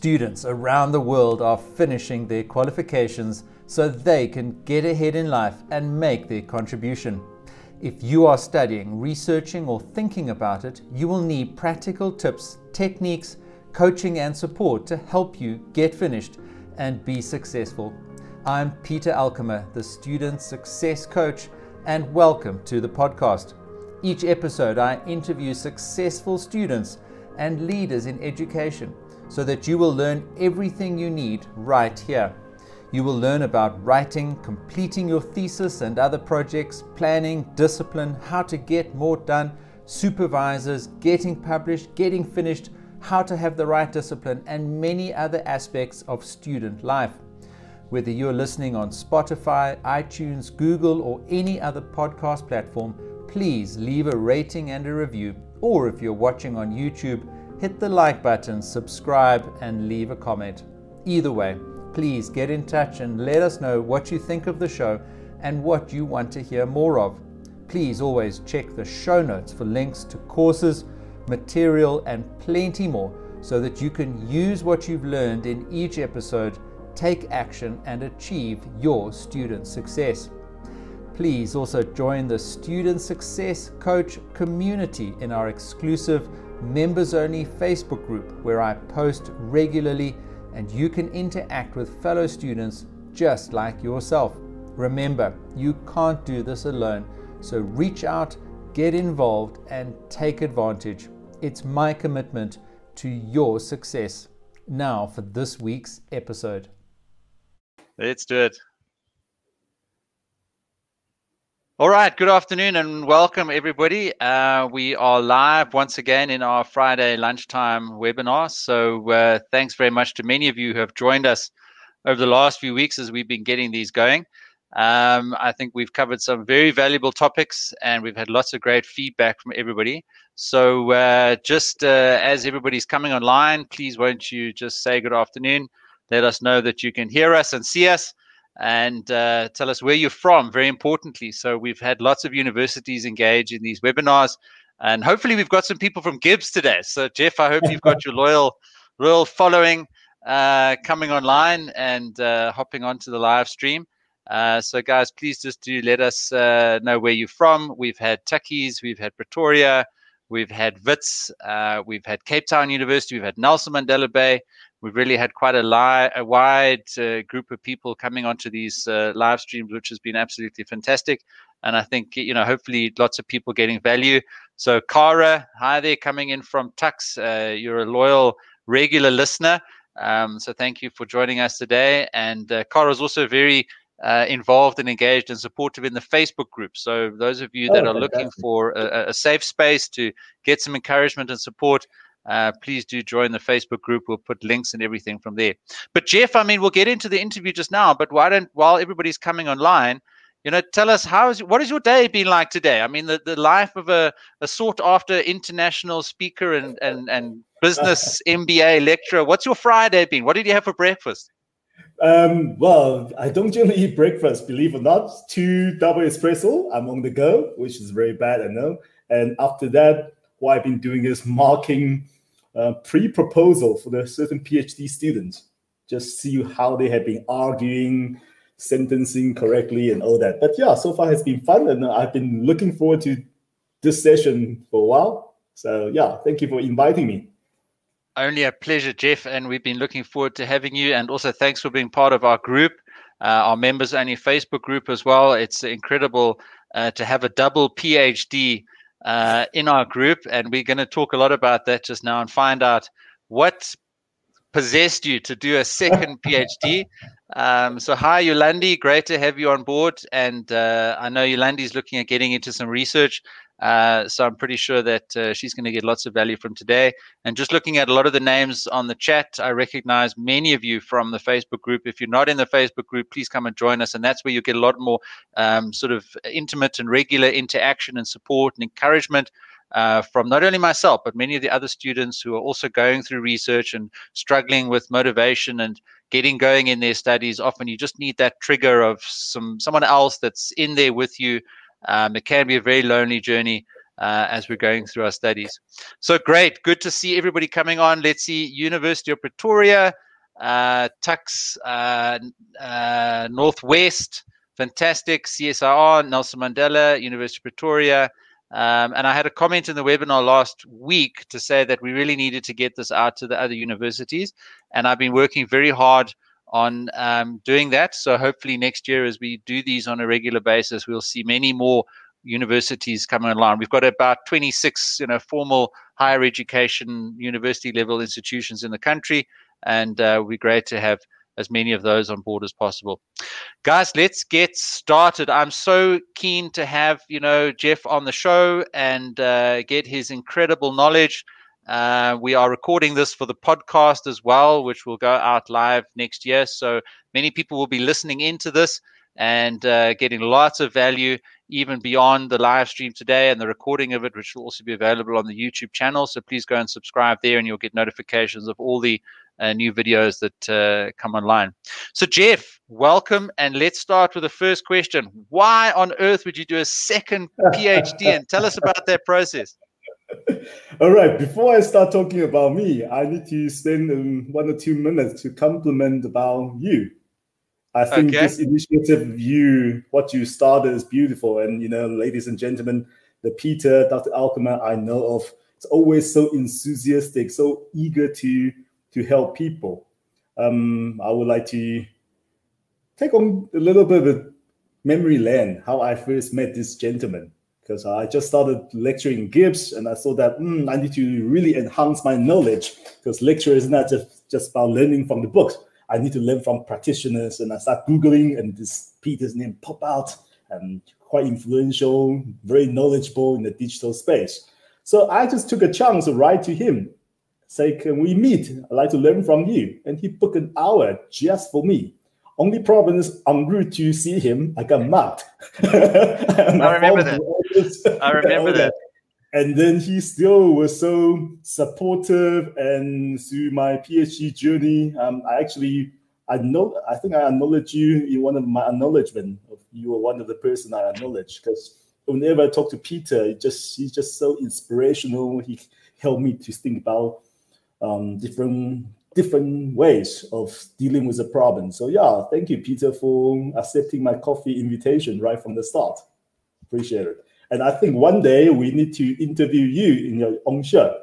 Students around the world are finishing their qualifications so they can get ahead in life and make their contribution. If you are studying, researching, or thinking about it, you will need practical tips, techniques, coaching, and support to help you get finished and be successful. I'm Peter Alkema, the Student Success Coach, and welcome to the podcast. Each episode, I interview successful students and leaders in education so that you will learn everything you need right here. You will learn about writing, completing your thesis and other projects, planning, discipline, how to get more done, supervisors, getting published, getting finished, how to have the right discipline, and many other aspects of student life. Whether you're listening on Spotify, iTunes, Google, or any other podcast platform, please leave a rating and a review. Or if you're watching on YouTube, hit the like button, subscribe, and leave a comment. Either way, please get in touch and let us know what you think of the show and what you want to hear more of. Please always check the show notes for links to courses, material, and plenty more so that you can use what you've learned in each episode, take action, and achieve your student success. Please also join the Student Success Coach community in our exclusive members only Facebook group where I post regularly and you can interact with fellow students just like yourself. Remember, you can't do this alone, so reach out, get involved, and take advantage. It's my commitment to your success. Now for this week's episode. Let's do it. All right, good afternoon and welcome everybody. Uh, we are live once again in our Friday lunchtime webinar. So, uh, thanks very much to many of you who have joined us over the last few weeks as we've been getting these going. Um, I think we've covered some very valuable topics and we've had lots of great feedback from everybody. So, uh, just uh, as everybody's coming online, please won't you just say good afternoon? Let us know that you can hear us and see us and uh, tell us where you're from, very importantly. So we've had lots of universities engage in these webinars, and hopefully we've got some people from GIBS today. So Jeff, I hope you've got your loyal, loyal following uh, coming online and uh, hopping onto the live stream. Uh, so guys, please just do let us uh, know where you're from. We've had Tukkies, we've had Pretoria, we've had Wits, uh, we've had Cape Town University, we've had Nelson Mandela Bay, we've really had quite a, li- a wide uh, group of people coming onto these uh, live streams, which has been absolutely fantastic. And I think, you know, hopefully lots of people getting value. So, Kara, hi there, coming in from Tuks. Uh, you're a loyal, regular listener. Um, so, thank you for joining us today. And uh, Kara is also very uh, involved and engaged and supportive in the Facebook group. So, those of you that oh, are looking for a, a safe space to get some encouragement and support, uh, please do join the Facebook group. We'll put links and everything from there. But Jeff, I mean, we'll get into the interview just now. But why don't while everybody's coming online, you know, tell us how is what has your day been like today? I mean, the, the life of a, a sought after international speaker and and and business MBA lecturer. What's your Friday been? What did you have for breakfast? Um, well, I don't generally eat breakfast, believe it or not. Two double espresso. I'm on the go, which is very bad, I know. And after that, what I've been doing is marking uh, pre-proposal for the certain PhD students. Just see how they have been arguing, sentencing correctly, and all that. But yeah, so far it's been fun, and I've been looking forward to this session for a while. So yeah, thank you for inviting me. Only a pleasure, Jeff, and we've been looking forward to having you. And also, thanks for being part of our group, uh, our members only Facebook group as well. It's incredible uh, to have a double PhD uh, in our group, and we're going to talk a lot about that just now and find out what possessed you to do a second PhD. Um, so, hi, Yolandi. Great to have you on board. And uh, I know Yolandi is looking at getting into some research. Uh, so I'm pretty sure that uh, she's going to get lots of value from today. And just looking at a lot of the names on the chat, I recognize many of you from the Facebook group. If you're not in the Facebook group, please come and join us. And that's where you get a lot more um, sort of intimate and regular interaction and support and encouragement. Uh, from not only myself, but many of the other students who are also going through research and struggling with motivation and getting going in their studies. Often you just need that trigger of some someone else that's in there with you um, it can be a very lonely journey. uh, as we're going through our studies. So great, good to see everybody coming on. Let's see, University of Pretoria, uh, Tuks, uh, uh, Northwest, fantastic, CSIR, Nelson Mandela, University of Pretoria. Um, and I had a comment in the webinar last week to say that we really needed to get this out to the other universities. And I've been working very hard on um, doing that. So hopefully next year, as we do these on a regular basis, we'll see many more universities coming online. We've got about 26, you know, formal higher education university level institutions in the country, and uh, we're great to have as many of those on board as possible. Guys, let's get started. I'm so keen to have you know Jeff on the show and uh, get his incredible knowledge. Uh, we are recording this for the podcast as well, which will go out live next year. So many people will be listening into this and uh, getting lots of value even beyond the live stream today and the recording of it, which will also be available on the YouTube channel. So please go and subscribe there, and you'll get notifications of all the uh, new videos that uh, come online. So, Jeff, welcome, and let's start with the first question: Why on earth would you do a second PhD? and tell us about that process. All right. Before I start talking about me, I need to spend um, one or two minutes to compliment about you. I think okay. this initiative, you what you started is beautiful, and you know, ladies and gentlemen, the Peter, Dr. Alkema I know of, is always so enthusiastic, so eager to to help people. Um, I would like to take on a little bit of memory lane how I first met this gentleman because I just started lecturing GIBS and I thought that mm, I need to really enhance my knowledge because lecture is not just, just about learning from the books I need to learn from practitioners. And I start Googling, and this Peter's name pop out, and quite influential, very knowledgeable in the digital space. So I just took a chance to write to him, say, can we meet? I'd like to learn from you. And he booked an hour just for me. Only problem is en route to see him, I got marked. I remember that. I remember that and then he still was so supportive and through my phd journey um, i actually i know i think i acknowledge you in one of my acknowledgement of you were one of the person i acknowledge because whenever i talk to peter just he's just so inspirational he helped me to think about um, different different ways of dealing with the problem so yeah thank you peter for accepting my coffee invitation right from the start appreciate it and I think one day we need to interview you in your own show.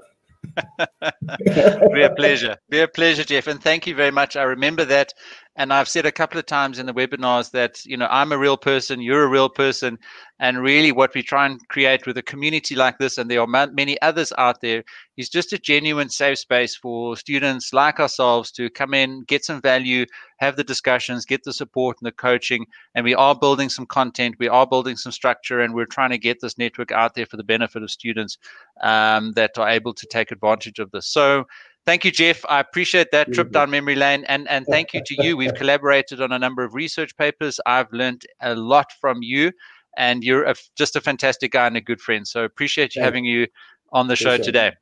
be a pleasure. Be a pleasure, Jeff. And thank you very much. I remember that. And I've said a couple of times in the webinars that, you know, I'm a real person, you're a real person. And really, what we try and create with a community like this, and there are many others out there, is just a genuine safe space for students like ourselves to come in, get some value, have the discussions, get the support and the coaching. And we are building some content, we are building some structure, and we're trying to get this network out there for the benefit of students um, that are able to take advantage of this. So, Thank you, Jeff. I appreciate that trip down memory lane, and and thank you to you. We've collaborated on a number of research papers. I've learned a lot from you, and you're a, just a fantastic guy and a good friend. So appreciate you having you on the show today.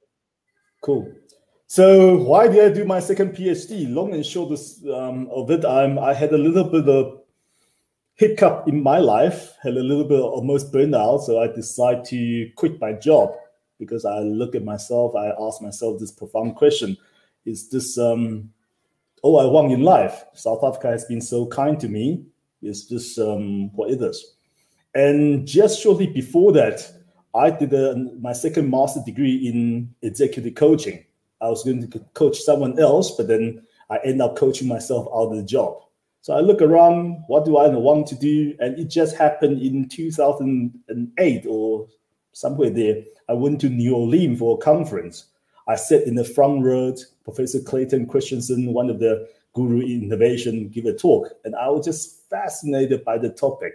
Cool. So why did I do my second PhD? Long and short um, of it, I'm, I had a little bit of hiccup in my life, had a little bit almost burnout. So I decided to quit my job because I look at myself, I ask myself this profound question Is this um, all I want in life? South Africa has been so kind to me. Is this um, what it is? And just shortly before that, I did a, my second master degree in executive coaching. I was going to coach someone else, but then I end up coaching myself out of the job. So I look around, what do I want to do? And it just happened in 2008 or somewhere there. I went to New Orleans for a conference. I sat in the front row. Professor Clayton Christensen, one of the guru innovation, give a talk, and I was just fascinated by the topic.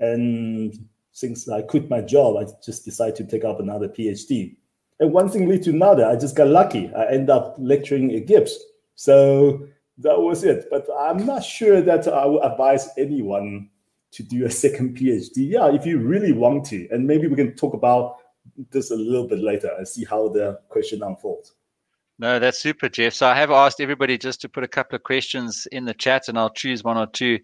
And since I quit my job, I just decided to take up another PhD. And one thing led to another. I just got lucky. I end up lecturing at GIBS. So that was it. But I'm not sure that I would advise anyone to do a second PhD. Yeah, if you really want to, and maybe we can talk about this a little bit later and see how the question unfolds. No, that's super, Jeff. So I have asked everybody just to put a couple of questions in the chat, and I'll choose one or two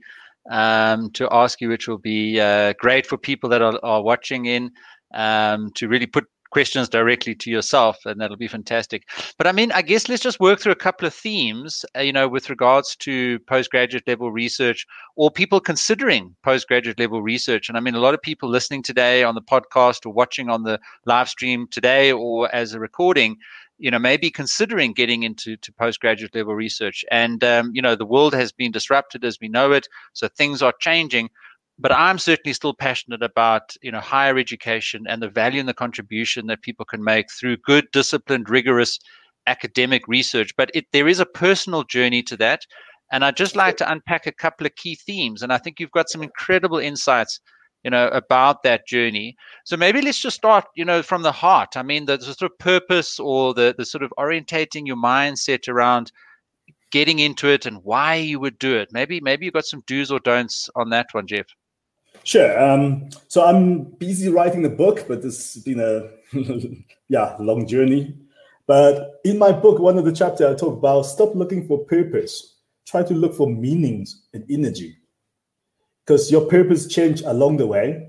um, to ask you, which will be uh, great for people that are, are watching in. um, to really put questions directly to yourself, and that'll be fantastic. But I mean, I guess let's just work through a couple of themes, uh, you know, with regards to postgraduate level research or people considering postgraduate level research. And I mean, a lot of people listening today on the podcast or watching on the live stream today or as a recording you know maybe considering getting into to postgraduate level research and um, you know the world has been disrupted as we know it so things are changing but I'm certainly still passionate about you know higher education and the value and the contribution that people can make through good, disciplined, rigorous academic research. But it, there is a personal journey to that, and I'd just like to unpack a couple of key themes. And I think you've got some incredible insights, you know, about that journey. So maybe let's just start, you know, from the heart. I mean, the, the sort of purpose or the the sort of orientating your mindset around getting into it and why you would do it. Maybe maybe you've got some do's or don'ts on that one, Jeff. Sure. Um, so I'm busy writing the book, but this has been a yeah long journey. But in my book, one of the chapters I talk about stop looking for purpose, try to look for meanings and energy, because your purpose change along the way.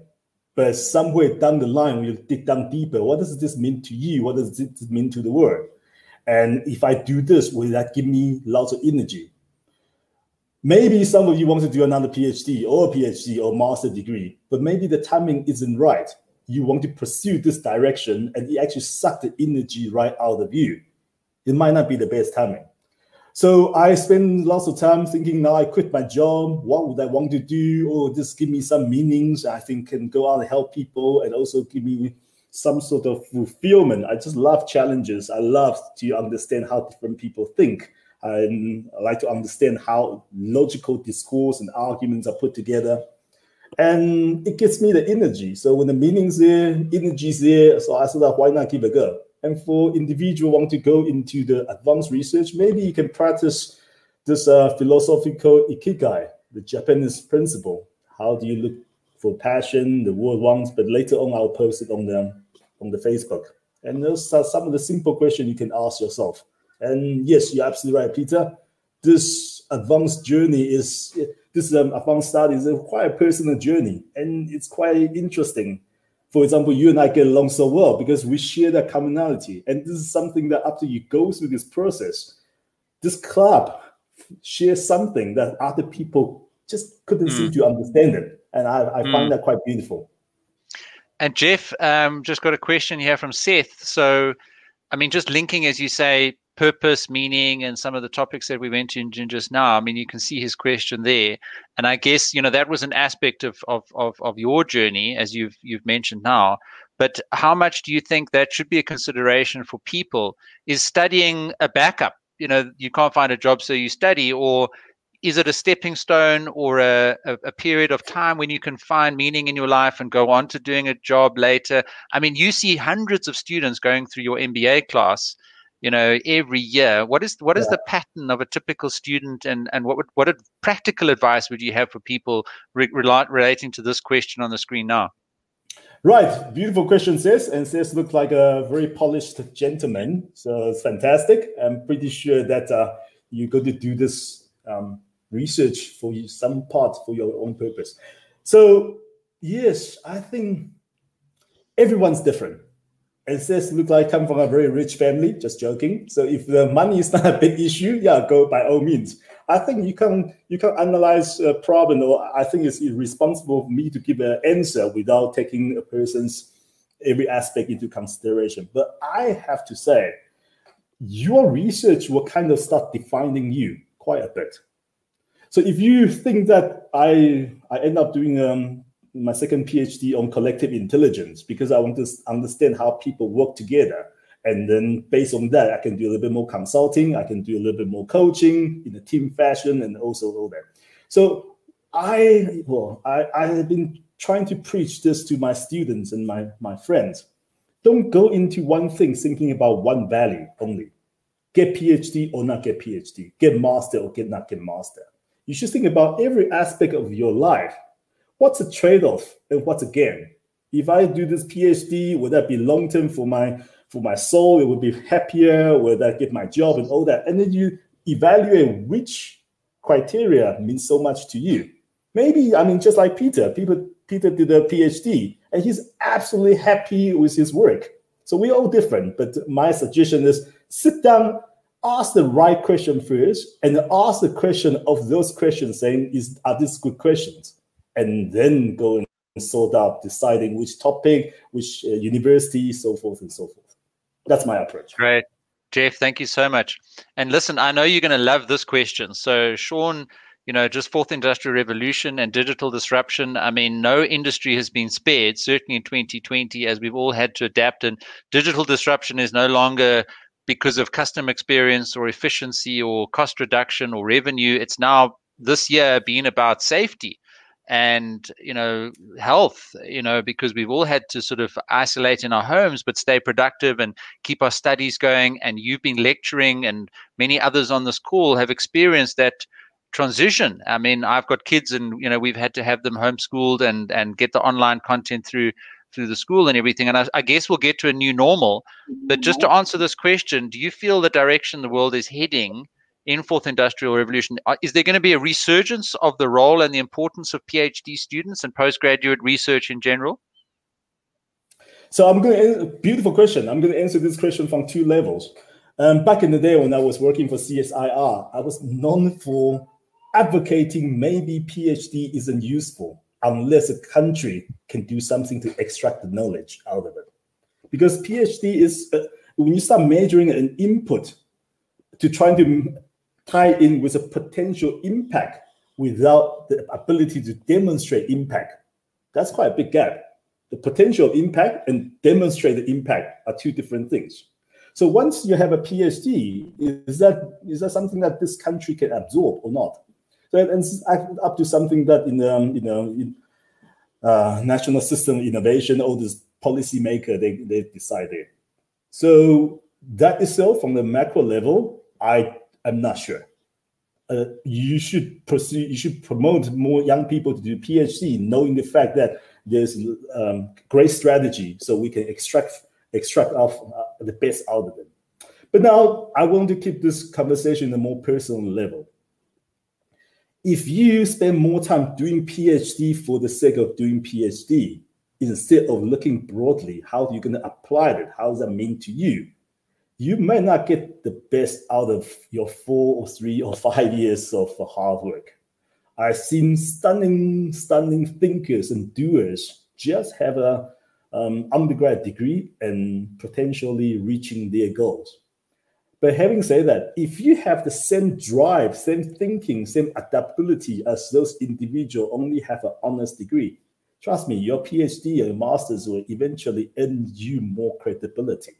But somewhere down the line, when you dig down deeper, what does this mean to you? What does it mean to the world? And if I do this, will that give me lots of energy? Maybe some of you want to do another PhD or PhD or master degree, but maybe the timing isn't right. You want to pursue this direction and it actually suck the energy right out of you. It might not be the best timing. So I spend lots of time thinking now I quit my job. What would I want to do? Or oh, just give me some meanings I think can go out and help people and also give me some sort of fulfillment. I just love challenges. I love to understand how different people think I like to understand how logical discourse and arguments are put together. And it gives me the energy. So when the meaning's there, energy's there, so I said, why not give a go? And for individual want to go into the advanced research, maybe you can practice this uh, philosophical ikigai, the Japanese principle. How do you look for passion, the world wants? But later on, I'll post it on the on the Facebook. And those are some of the simple questions you can ask yourself. And yes, you're absolutely right, Peter. This advanced journey is this um, advanced study is a quite a personal journey, and it's quite interesting. For example, you and I get along so well because we share that commonality, and this is something that after you go through this process, this club shares something that other people just couldn't mm. seem to understand it, and I, I mm. find that quite beautiful. And Jeff, um, just got a question here from Seth. So, I mean, just linking, as you say, purpose, meaning, and some of the topics that we went into just now. I mean, you can see his question there, and I guess you know that was an aspect of of of, of your journey, as you've you've mentioned now. But how much do you think that should be a consideration for people? Is studying a backup? You know, you can't find a job, so you study, or is it a stepping stone or a, a, a, period of time when you can find meaning in your life and go on to doing a job later? I mean, you see hundreds of students going through your MBA class you know every year what is what is yeah. the pattern of a typical student and and what would, what practical advice would you have for people re- relating to this question on the screen now? Right. Beautiful question sis. And sis looks like a very polished gentleman. So it's fantastic. I'm pretty sure that uh, you're going to do this um, research for you some part for your own purpose. So yes i think everyone's different it says look like come from a very rich family. Just joking. So if the money is not a big issue, yeah, go by all means. I think you can you can analyze a problem, or I think it's irresponsible for me to give an answer without taking a person's every aspect into consideration. But I have to say, your research will kind of start defining you quite a bit. So if you think that I I end up doing um, my second PhD on collective intelligence because I want to understand how people work together. And then based on that, I can do a little bit more consulting, I can do a little bit more coaching in a team fashion, and also all that. So I well, I, I have been trying to preach this to my students and my, my friends. Don't go into one thing thinking about one value only. Get PhD or not get PhD, get master or get not get master. You should think about every aspect of your life what's the trade-off and what's a gain? If I do this PhD, would that be long term for my for my soul? It would be happier. Would that get my job and all that? And then you evaluate which criteria means so much to you. Maybe I mean just like Peter. People Peter did a PhD and he's absolutely happy with his work. So we're all different. But my suggestion is sit down, ask the right question first, and ask the question of those questions, saying, "Is are these good questions?" And then go and sort out deciding which topic, which uh, university, so forth and so forth. That's my approach. Great. Jeff, thank you so much. And listen, I know you're going to love this question. So, Sean, you know, just fourth industrial revolution and digital disruption. I mean, no industry has been spared, certainly in 2020, as we've all had to adapt. And digital disruption is no longer because of customer experience or efficiency or cost reduction or revenue. It's now this year being about safety and you know health you know because we've all had to sort of isolate in our homes but stay productive and keep our studies going. And you've been lecturing and many others on this call have experienced that transition. I mean i've got kids and you know we've had to have them homeschooled and and get the online content through through the school and everything. And I, I guess we'll get to a new normal. But just to mm-hmm. answer this question do you feel the direction the world is heading in fourth industrial revolution uh, is there going to be a resurgence of the role and the importance of phd students and postgraduate research in general? So i'm going to beautiful question. I'm going to answer this question from two levels. Um, back in the day when i was working for csir i was known for advocating maybe phd isn't useful unless a country can do something to extract the knowledge out of it. Because phd is uh, when you start measuring an input to trying to tie in with a potential impact without the ability to demonstrate impact. That's quite a big gap. The potential impact and demonstrate the impact are two different things. So once you have a PhD, is that is that something that this country can absorb or not? So it's up to something that in um, you know in, uh, national system innovation, all this policymaker they they decided. So that itself, from the macro level, I I'm not sure. Uh, you should pursue, you should promote more young people to do PhD, knowing the fact that there's um, great strategy, so we can extract extract off uh, the best out of them. But now I want to keep this conversation at a more personal level. If you spend more time doing PhD for the sake of doing PhD, instead of looking broadly, how you going to apply it? How does that mean to you? You might not get the best out of your four or three or five years of hard work. I've seen stunning, stunning thinkers and doers just have a um, undergrad degree and potentially reaching their goals. But having said that, if you have the same drive, same thinking, same adaptability as those individuals only have an honors degree, trust me, your PhD or master's will eventually earn you more credibility.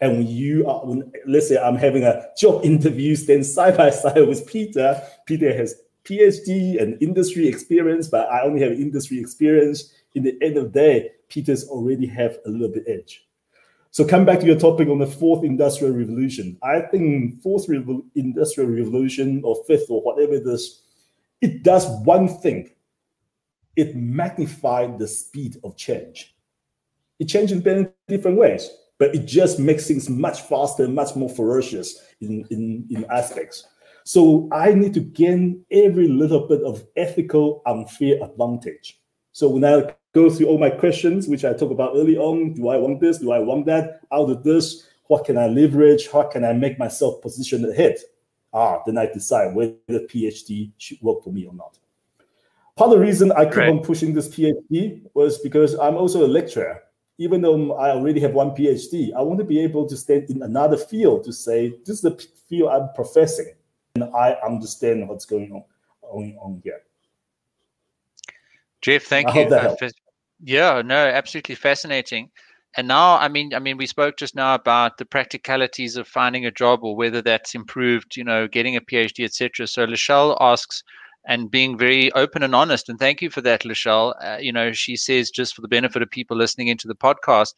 And when you are, when, let's say I'm having a job interview, stand side by side with Peter. Peter has PhD and industry experience, but I only have industry experience. In the end of the day, Peter's already have a little bit edge. So come back to your topic on the fourth industrial revolution. I think fourth industrial revolution or fifth or whatever it is, it does one thing. It magnified the speed of change. It changes in different ways but it just makes things much faster, much more ferocious in, in, in aspects. So I need to gain every little bit of ethical unfair advantage. So when I go through all my questions, which I talked about early on, do I want this? Do I want that? Out of this, what can I leverage? How can I make myself position ahead? Ah, then I decide whether the PhD should work for me or not. Part of the reason I keep right. on pushing this PhD was because I'm also a lecturer even though I already have one PhD, I want to be able to stand in another field to say, this is the field I'm professing, and I understand what's going on, on, on here. Jeff, thank I you. Uh, yeah, no, absolutely fascinating. And now, I mean, I mean, we spoke just now about the practicalities of finding a job or whether that's improved, you know, getting a PhD, etc. So Lachelle asks, and being very open and honest. And thank you for that, Lachelle. Uh, you know, she says, just for the benefit of people listening into the podcast,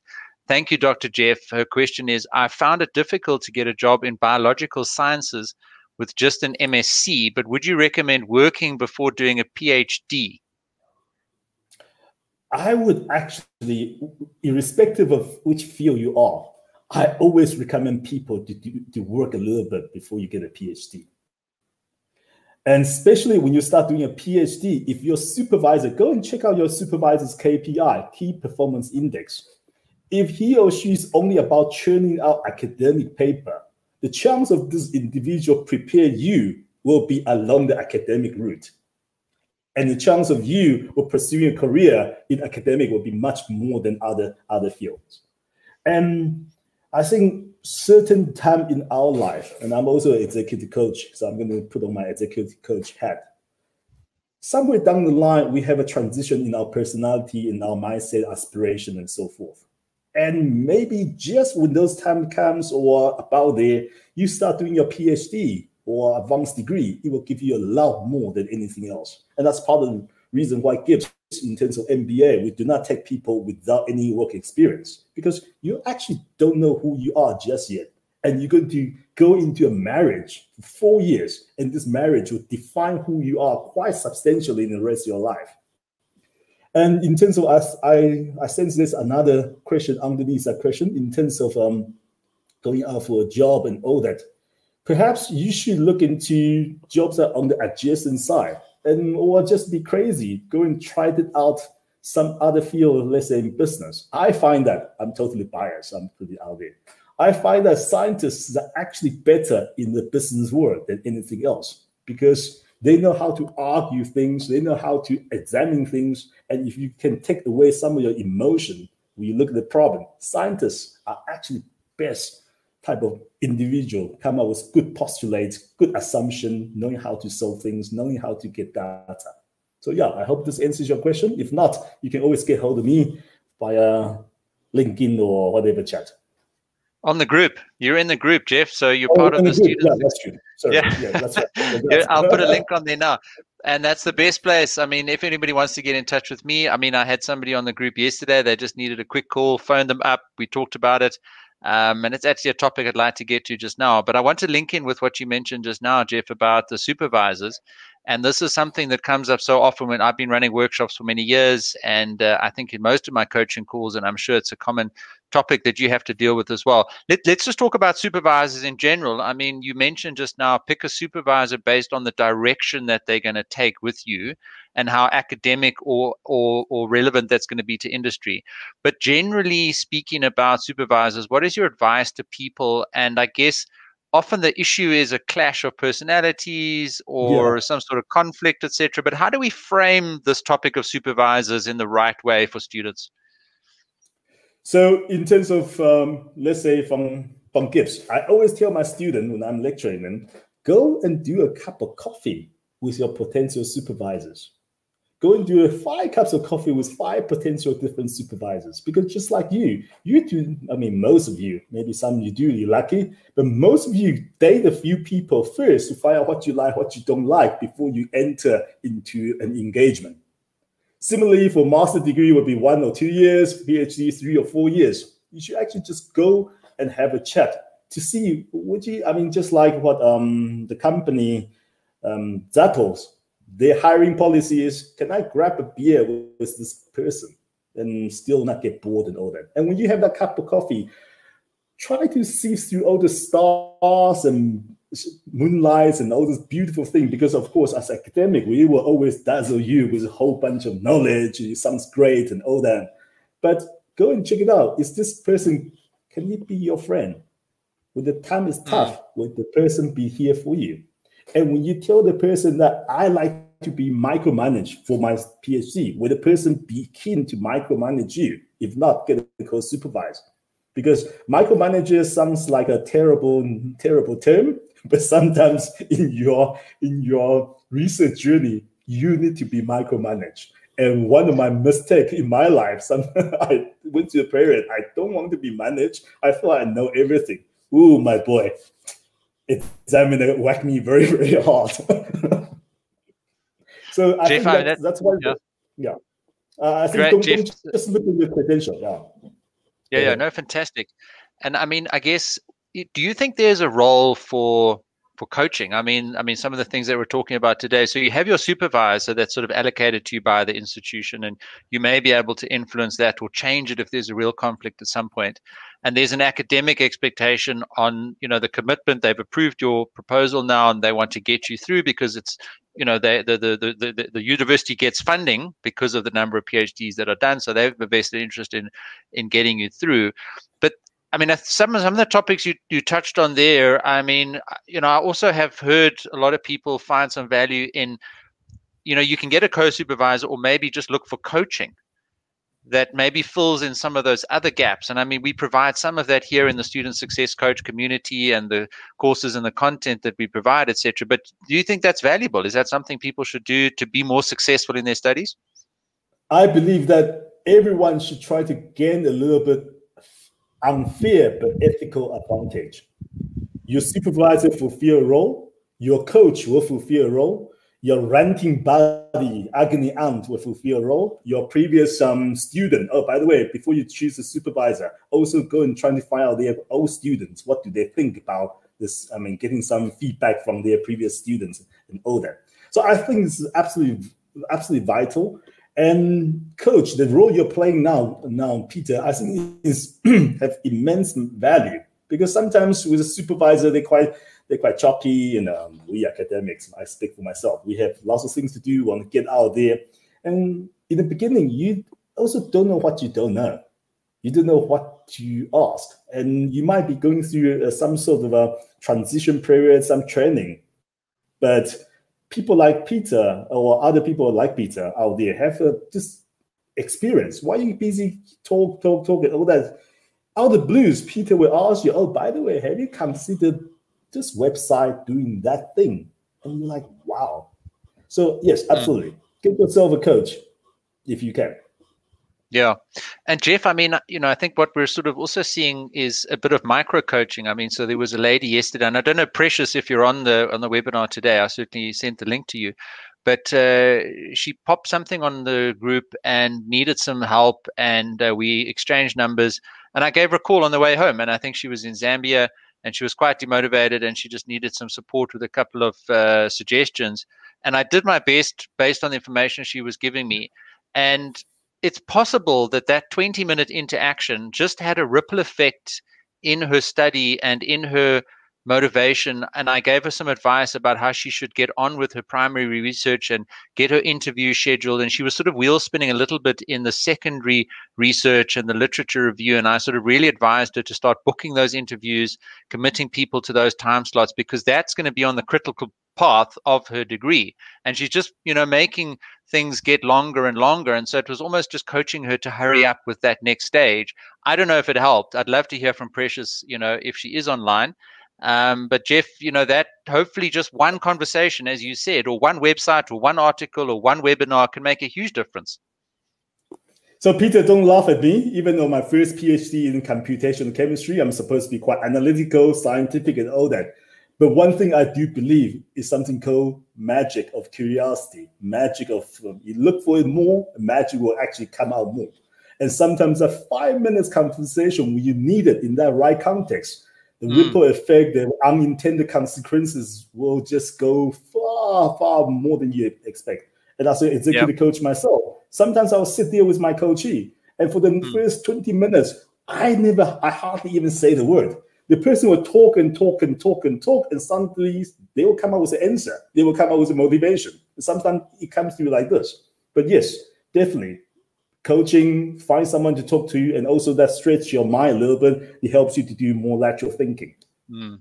thank you, Dr. Jeff. Her question is I found it difficult to get a job in biological sciences with just an MSc, but would you recommend working before doing a PhD? I would actually, irrespective of which field you are, I always recommend people to, to work a little bit before you get a PhD And especially when you start doing a PhD, if your supervisor, go and check out your supervisor's KPI, key performance index. If he or she is only about churning out academic paper, the chance of this individual prepare you will be along the academic route. And the chance of you of pursuing a career in academic will be much more than other, other fields. And I think certain time in our life, and I'm also an executive coach, so I'm going to put on my executive coach hat. Somewhere down the line, we have a transition in our personality, in our mindset, aspiration, and so forth. And maybe just when those time comes or about there, you start doing your PhD or advanced degree, it will give you a lot more than anything else. And that's part of the reason why GIBS, in terms of MBA, we do not take people without any work experience because you actually don't know who you are just yet. And you're going to go into a marriage for four years, and this marriage will define who you are quite substantially in the rest of your life. And in terms of us, I, I sense there's another question underneath that question in terms of um, going out for a job and all that. Perhaps you should look into jobs that are on the adjacent side and or just be crazy, go and try it out some other field, let's say in business. I find that I'm totally biased, I'm pretty out there. I find that scientists are actually better in the business world than anything else because they know how to argue things, they know how to examine things. And if you can take away some of your emotion when you look at the problem, scientists are actually best type of individual, come up with good postulates, good assumption, knowing how to solve things, knowing how to get data. So yeah, I hope this answers your question. If not, you can always get hold of me via LinkedIn or whatever chat on the group. You're in the group, Jeff. So you're oh, part of the, the students. Yeah, that's true. Sorry. Yeah, yeah that's right. I'll put a link on there now. And that's the best place. I mean, if anybody wants to get in touch with me, I mean, I had somebody on the group yesterday. They just needed a quick call, phoned them up. We talked about it. Um, and it's actually a topic I'd like to get to just now. But I want to link in with what you mentioned just now, Jeff, about the supervisors. And this is something that comes up so often when I've been running workshops for many years. And uh, I think in most of my coaching calls, and I'm sure it's a common topic that you have to deal with as well. Let, us just talk about supervisors in general. I mean, you mentioned just now pick a supervisor based on the direction that they're going to take with you and how academic or, or, or relevant that's going to be to industry. But generally speaking about supervisors, what is your advice to people? And I guess often the issue is a clash of personalities or yeah. some sort of conflict, etc. But how do we frame this topic of supervisors in the right way for students? So, in terms of, um, let's say, from, from GIBS, I always tell my student when I'm lecturing them, go and do a cup of coffee with your potential supervisors. Go and do five cups of coffee with five potential different supervisors. Because just like you, you do, I mean, most of you, maybe some you do, you're lucky, but most of you date a few people first to find out what you like, what you don't like before you enter into an engagement. Similarly, for master degree would be one or two years, PhD three or four years. You should actually just go and have a chat to see would you. I mean, just like what um, the company um, Zappos, their hiring policy is: can I grab a beer with this person and still not get bored and all that? And when you have that cup of coffee, try to see through all the stars and moonlights and all this beautiful thing because of course as academic we will always dazzle you with a whole bunch of knowledge it sounds great and all that but go and check it out is this person can he be your friend when the time is tough mm. will the person be here for you and when you tell the person that i like to be micromanaged for my phd will the person be keen to micromanage you if not get a co-supervisor? Because micromanager sounds like a terrible terrible term but sometimes in your in your research journey you need to be micromanaged. And one of my mistakes in my life some i went to a period i don't want to be managed. I thought i know everything. Ooh, my boy examiner whack me very very hard. So i think that, that's why yeah, yeah. Uh, i think don't, don't, just look at the credential yeah. Yeah yeah no fantastic. And i mean i guess do you think there's a role for for coaching. I mean, I mean, some of the things that we're talking about today. So you have your supervisor that's sort of allocated to you by the institution, and you may be able to influence that or change it if there's a real conflict at some point. And there's an academic expectation on, you know, the commitment. They've approved your proposal now, and they want to get you through because it's, you know, they, the, the the the the university gets funding because of the number of PhDs that are done. So they have a vested interest in in getting you through. But I mean, some some of the topics you, you touched on there. I mean, uh, you know, I also have heard a lot of people find some value in, you know, you can get a co-supervisor or maybe just look for coaching that maybe fills in some of those other gaps. And I mean, we provide some of that here in the student success coach community and the courses and the content that we provide, etc. But do you think that's valuable? Is that something people should do to be more successful in their studies? I believe that everyone should try to gain a little bit unfair but ethical advantage. Your supervisor fulfill a role, your coach will fulfill a role, your ranting buddy, agony aunt will fulfill a role, your previous um, student, oh, by the way, before you choose a supervisor, also go and try to find out their old students, what do they think about this, I mean, getting some feedback from their previous students and all that. So I think this is absolutely, absolutely vital. And coach, the role you're playing now, now Peter, I think is have immense value because sometimes with a supervisor they're quite they're quite choppy, and um, we academics, I speak for myself, we have lots of things to do, want to get out there, and in the beginning you also don't know what you don't know. You don't know what you ask, and you might be going through uh, some sort of a transition period, some training, but people like Peter or other people like Peter out there have uh, just experience. Why are you busy talk, talk, talk, and all that? Out of the blues, Peter will ask you, "Oh, by the way, have you considered this website doing that thing?" And you're like, "Wow!" So yes, hmm. absolutely, get yourself a coach if you can. Yeah. And Jeff, I mean, you know, I think what we're sort of also seeing is a bit of micro coaching. I mean, so there was a lady yesterday, and I don't know, Precious, if you're on the on the webinar today, I certainly sent the link to you. But uh, she popped something on the group and needed some help, and uh, we exchanged numbers. And I gave her a call on the way home, and I think she was in Zambia, and she was quite demotivated, and she just needed some support with a couple of uh, suggestions. And I did my best based on the information she was giving me. And it's possible that that 20 minute interaction just had a ripple effect in her study and in her motivation and i gave her some advice about how she should get on with her primary research and get her interview scheduled and she was sort of wheel spinning a little bit in the secondary research and the literature review and i sort of really advised her to start booking those interviews committing people to those time slots because that's going to be on the critical path of her degree. And she's just you know making things get longer and longer. And so it was almost just coaching her to hurry up with that next stage. I don't know if it helped. I'd love to hear from precious you know if she is online. Um, but jeff you know that hopefully just one conversation as you said or one website or one article or one webinar can make a huge difference. So Peter, don't laugh at me. Even though my first PhD in computational chemistry, I'm supposed to be quite analytical, scientific, and all that. But one thing I do believe is something called magic of curiosity, magic of um, you look for it more, magic will actually come out more. And sometimes a five minutes conversation when you need it in that right context, the mm. ripple effect, the unintended consequences will just go far, far more than you expect. And as an executive yep. coach myself, sometimes I'll sit there with my coachee, and for the mm. first 20 minutes, I never, I hardly even say the word the person will talk and talk and talk and talk, and suddenly they will come up with an answer. They will come up with a motivation. Sometimes it comes to you like this. But yes, definitely coaching, find someone to talk to, and also that stretches your mind a little bit. It helps you to do more lateral thinking. Mm.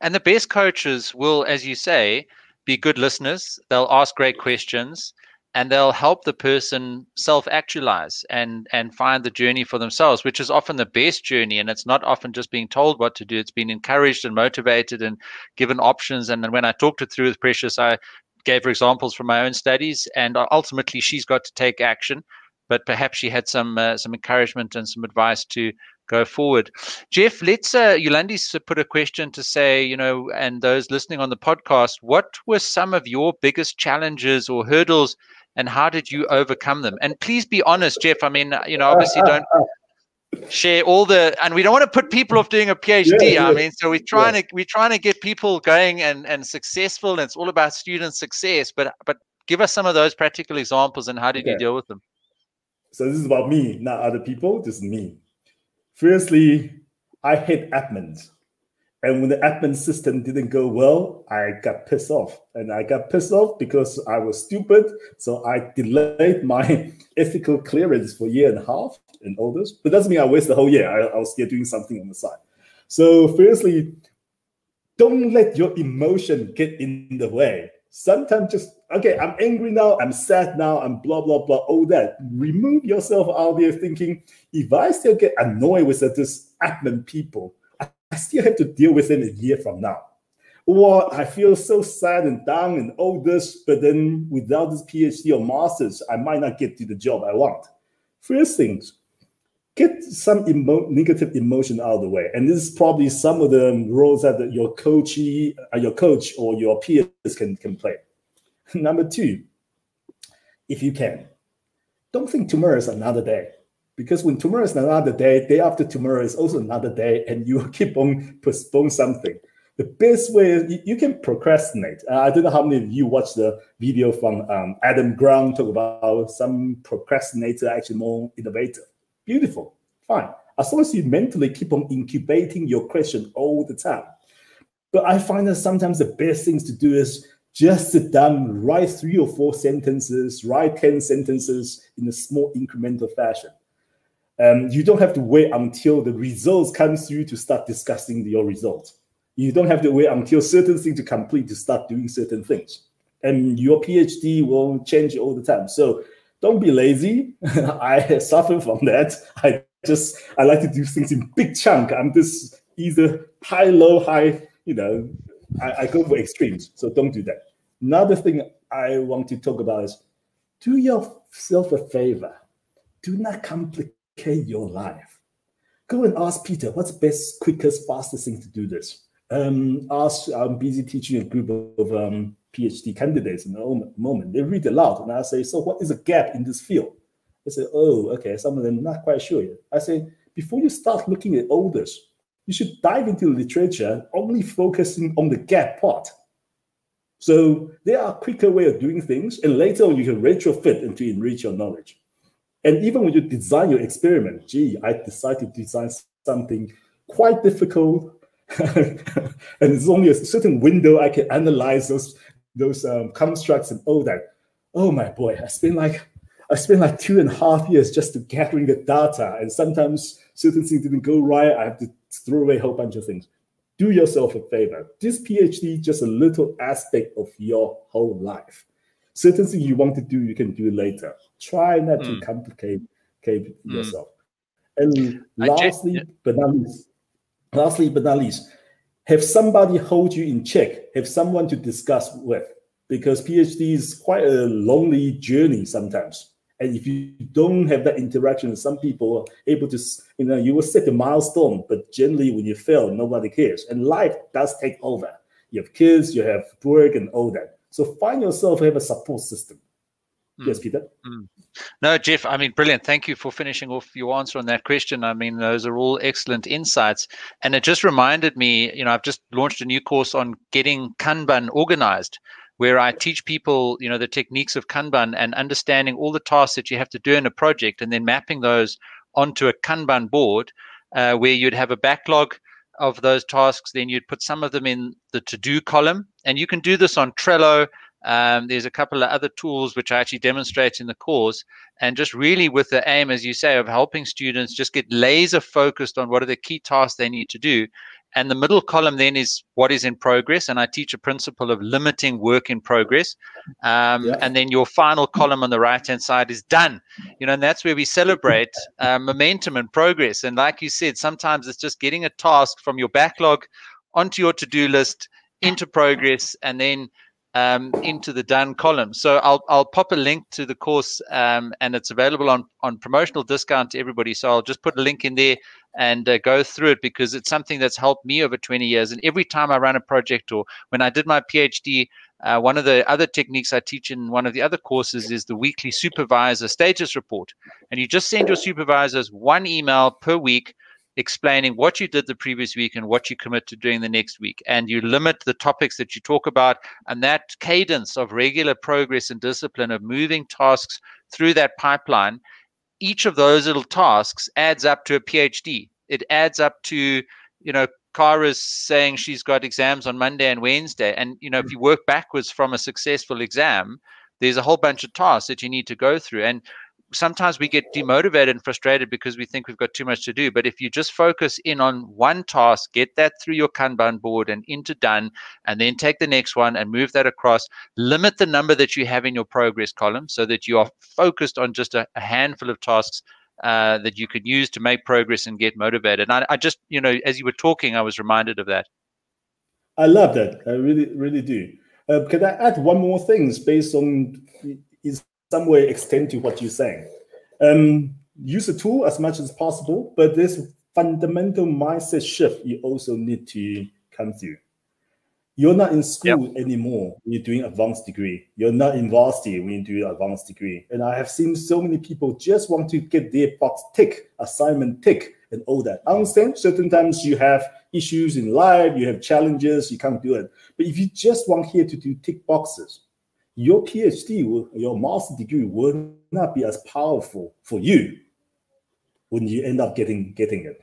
And the best coaches will, as you say, be good listeners. They'll ask great questions and they'll help the person self-actualize and and find the journey for themselves which is often the best journey. And it's not often just being told what to do. It's being encouraged and motivated and given options. And then when i talked it through with precious i gave her examples from my own studies. And ultimately she's got to take action. But perhaps she had some uh, some encouragement and some advice to go forward. Jeff, let's uh, Yolandi's put a question to say, you know, and those listening on the podcast, what were some of your biggest challenges or hurdles and how did you overcome them? And please be honest, Jeff. I mean, you know, uh, obviously uh, don't uh. share all the and we don't want to put people off doing a phd yeah, i mean so we're trying yeah. to we're trying to get people going and and successful and it's all about student success but but give us some of those practical examples and how did you deal with them so this is about me not other people is me firstly i hate admins and when the admin system didn't go well, I got pissed off. And I got pissed off because I was stupid. So I delayed my ethical clearance for a year and a half and all this. But doesn't mean I wasted the whole year. I, I was still doing something on the side. So firstly, don't let your emotion get in the way. Sometimes just okay, I'm angry now, I'm sad now, I'm blah blah blah, all that. Remove yourself out there thinking, if I still get annoyed with this admin people, I still have to deal with it a year from now. Or I feel so sad and down and all this, but then without this PhD or master's, I might not get to the job I want. First things, get some emo negative emotion out of the way. And this is probably some of the roles that your coachee, uh, your coach or your peers can, can play. Number two, if you can, don't think tomorrow is another day because when tomorrow is another day, day after tomorrow is also another day, and you keep on postpone something. The best way is you, you can procrastinate. Uh, I don't know how many of you watched the video from um, Adam Grant talk about some procrastinator actually more innovative. Beautiful, fine. As long as you mentally keep on incubating your question all the time. But I find that sometimes the best things to do is just sit down, write three or four sentences, write 10 sentences in a small incremental fashion um, you don't have to wait until the results come through to start discussing your results. You don't have to wait until certain things to complete to start doing certain things. And your PhD will change all the time. So don't be lazy. I suffer from that. I just I like to do things in big chunk. I'm just either high, low, high. You know, I, I go for extremes. So don't do that. Another thing I want to talk about is do yourself a favor. Do not complicate your life. Go and ask Peter, what's the best, quickest, fastest thing to do this? Um, ask, I'm busy teaching a group of um, PhD candidates in the moment. They read aloud, and I say, so what is a gap in this field? They say, oh, okay, some of them not quite sure yet. I say, before you start looking at this, you should dive into the literature only focusing on the gap part. So there are quicker way of doing things, and later on you can retrofit and to enrich your knowledge. And even when you design your experiment, gee, I decided to design something quite difficult. and it's only a certain window I can analyze those those um, constructs and all that. Oh my boy, I spent like I spent like two and a half years just to gathering the data, and sometimes certain things didn't go right. I have to throw away a whole bunch of things. Do yourself a favor. This PhD just a little aspect of your whole life. Certain things you want to do, you can do later. Try not to hmm. complicate, mm. yourself. And lastly, just, yeah. but not least, lastly but not least, have somebody hold you in check. Have someone to discuss with, because PhD is quite a lonely journey sometimes. And if you don't have that interaction, some people are able to, you know, you will set a milestone, but generally when you fail, nobody cares. And life does take over. You have kids, you have work, and all that. So find yourself have a support system. Mm. Yes, Peter. Mm. No, Jeff, I mean, brilliant. Thank you for finishing off your answer on that question. I mean, those are all excellent insights. And it just reminded me, you know, I've just launched a new course on getting Kanban organized, where I teach people, you know, the techniques of Kanban and understanding all the tasks that you have to do in a project and then mapping those onto a Kanban board uh, where you'd have a backlog of those tasks. Then you'd put some of them in the to do column. And you can do this on Trello um, there's a couple of other tools which I actually demonstrate in the course, and just really with the aim, as you say, of helping students just get laser focused on what are the key tasks they need to do. And the middle column then is what is in progress, and I teach a principle of limiting work in progress. Um, yeah. And then your final column on the right hand side is done. You know, and that's where we celebrate uh, momentum and progress. And like you said, sometimes it's just getting a task from your backlog onto your to do list into progress, and then um, into the done column. So I'll I'll pop a link to the course, um, and it's available on on promotional discount to everybody. So I'll just put a link in there and uh, go through it because it's something that's helped me over 20 years. And every time I run a project or when I did my PhD, Uh, one of the other techniques I teach in one of the other courses is the weekly supervisor status report. And you just send your supervisors one email per week explaining what you did the previous week and what you commit to doing the next week. And you limit the topics that you talk about. And that cadence of regular progress and discipline of moving tasks through that pipeline, each of those little tasks adds up to a PhD. It adds up to, you know, Kara's saying she's got exams on Monday and Wednesday. And, you know, if you work backwards from a successful exam, there's a whole bunch of tasks that you need to go through. And sometimes we get demotivated and frustrated because we think we've got too much to do. But if you just focus in on one task, get that through your Kanban board and into done, and then take the next one and move that across, limit the number that you have in your progress column so that you are focused on just a, a handful of tasks uh, that you could use to make progress and get motivated. And I, I, just, you know, as you were talking, I was reminded of that. I love that. I really, really do. Uh, can I add one more thing based on in some way extend to what you're saying? Um, use a tool as much as possible, but this fundamental mindset shift you also need to come through. You're not in school yep. anymore when you're doing advanced degree. You're not in varsity when you do advanced degree. And I have seen so many people just want to get their box tick, assignment tick, and all that. I understand certain times you have issues in life, you have challenges, you can't do it. But if you just want here to do tick boxes, your PhD, will, your master's degree will not be as powerful for you when you end up getting getting it.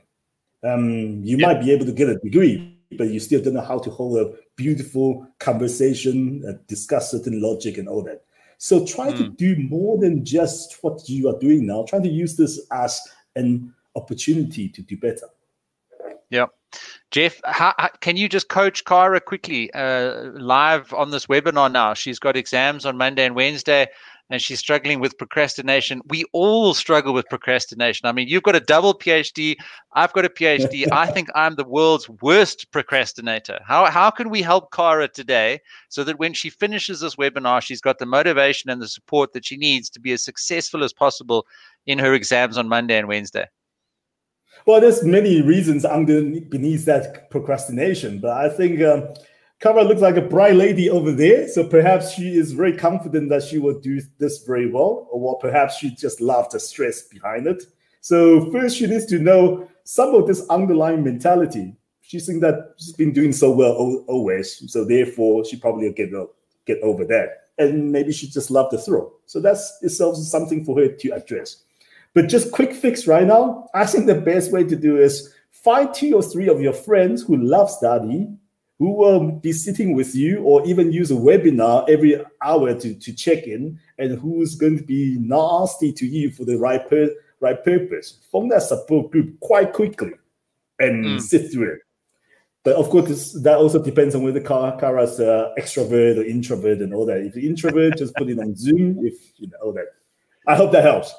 Um, you might be able to get a degree, but you still don't know how to hold a beautiful conversation, uh, discuss certain logic and all that. So try mm. to hmm. do more than just what you are doing now. Try to use this as an opportunity to do better. Yeah. Jeff, how, how, can you just coach Kara quickly uh, live on this webinar now? She's got exams on Monday and Wednesday and she's struggling with procrastination. We all struggle with procrastination. I mean, you've got a double PhD. I've got a PhD. I think I'm the world's worst procrastinator. How, how can we help Kara today so that when she finishes this webinar, she's got the motivation and the support that she needs to be as successful as possible in her exams on Monday and Wednesday? Well, there's many reasons underneath that procrastination, but I think um, Kara looks like a bright lady over there, so perhaps she is very confident that she will do this very well, or perhaps she just loves the stress behind it. So first, she needs to know some of this underlying mentality. She's saying that she's been doing so well always, so therefore she probably will get get over that, and maybe she just loves the throw. So that's itself something for her to address. But just quick fix right now, I think the best way to do is find two or three of your friends who love study who will be sitting with you or even use a webinar every hour to, to check in and who's going to be nasty to you for the right, per, right purpose. Form that support group quite quickly and mm. sit through it. But of course, that also depends on whether Kara's uh, extrovert or introvert and all that. If you're introvert, just put it on Zoom. If you know all that, I hope that helps.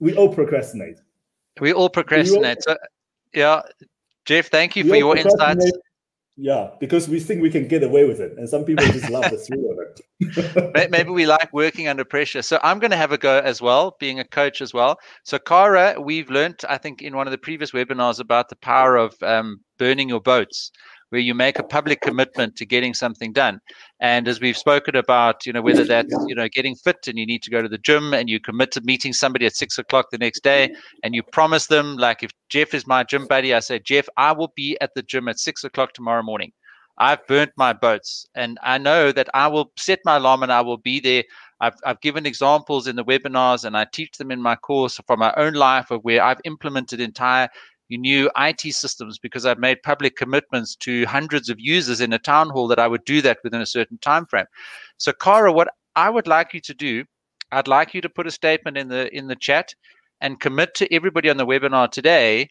We all procrastinate. We all procrastinate. We all, so, yeah, Jeff, thank you for your insights. Yeah, because we think we can get away with it, and some people just love the thrill of it. Maybe we like working under pressure. So I'm going to have a go as well, being a coach as well. So Kara, we've learned, I think, in one of the previous webinars about the power of um, burning your boats where you make a public commitment to getting something done. And as we've spoken about, you know, whether that's, you know, getting fit and you need to go to the gym and you commit to meeting somebody at six o'clock the next day and you promise them, like if Jeff is my gym buddy, I say, Jeff, I will be at the gym at six o'clock tomorrow morning. I've burnt my boats and I know that I will set my alarm and I will be there. I've, I've given examples in the webinars and I teach them in my course from my own life of where I've implemented entire new IT systems because I've made public commitments to hundreds of users in a town hall that I would do that within a certain time frame. So, Kara, what I would like you to do, I'd like you to put a statement in the in the chat and commit to everybody on the webinar today.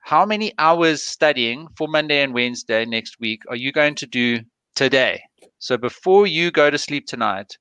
How many hours studying for Monday and Wednesday next week are you going to do today? So before you go to sleep tonight,